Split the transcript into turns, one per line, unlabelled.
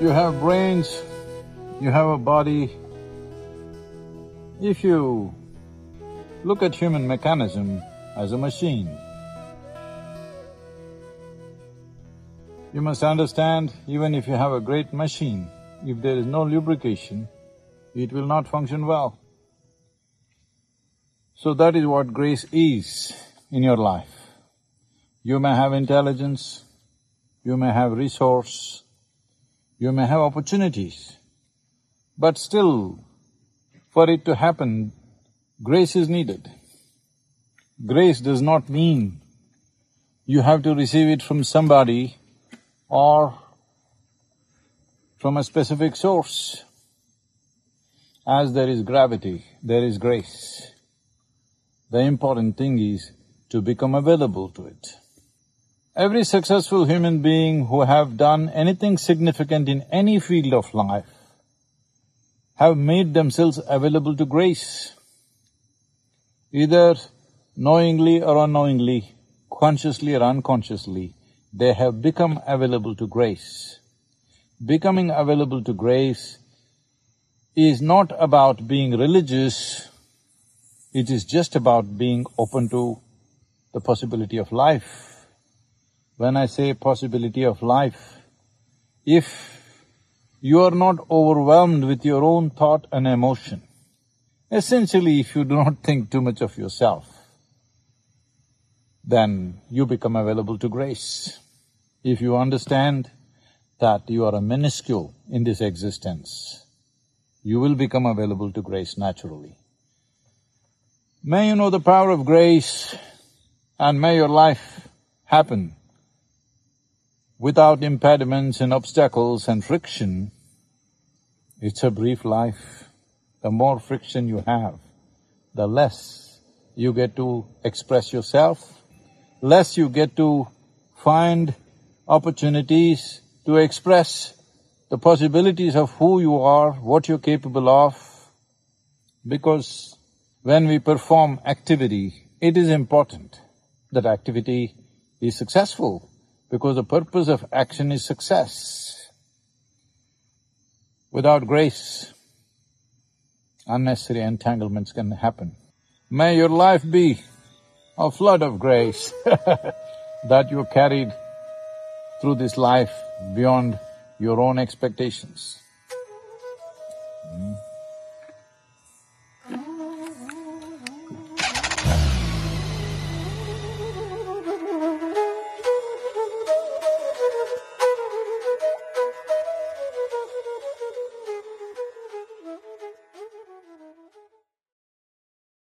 You have brains, you have a body. If you look at human mechanism as a machine, you must understand, even if you have a great machine, if there is no lubrication, it will not function well. So that is what grace is in your life. You may have intelligence, you may have resource, you may have opportunities, but still, for it to happen, grace is needed. Grace does not mean you have to receive it from somebody or from a specific source. As there is gravity, there is grace. The important thing is to become available to it. Every successful human being who have done anything significant in any field of life have made themselves available to grace. Either knowingly or unknowingly, consciously or unconsciously, they have become available to grace. Becoming available to grace is not about being religious, it is just about being open to the possibility of life. When I say possibility of life, if you are not overwhelmed with your own thought and emotion, essentially if you do not think too much of yourself, then you become available to grace. If you understand that you are a minuscule in this existence, you will become available to grace naturally. May you know the power of grace and may your life happen without impediments and obstacles and friction. It's a brief life. The more friction you have, the less you get to express yourself, less you get to find opportunities to express the possibilities of who you are, what you're capable of, because when we perform activity, it is important that activity is successful because the purpose of action is success. Without grace, unnecessary entanglements can happen. May your life be a flood of grace that you carried through this life beyond your own expectations. Mm.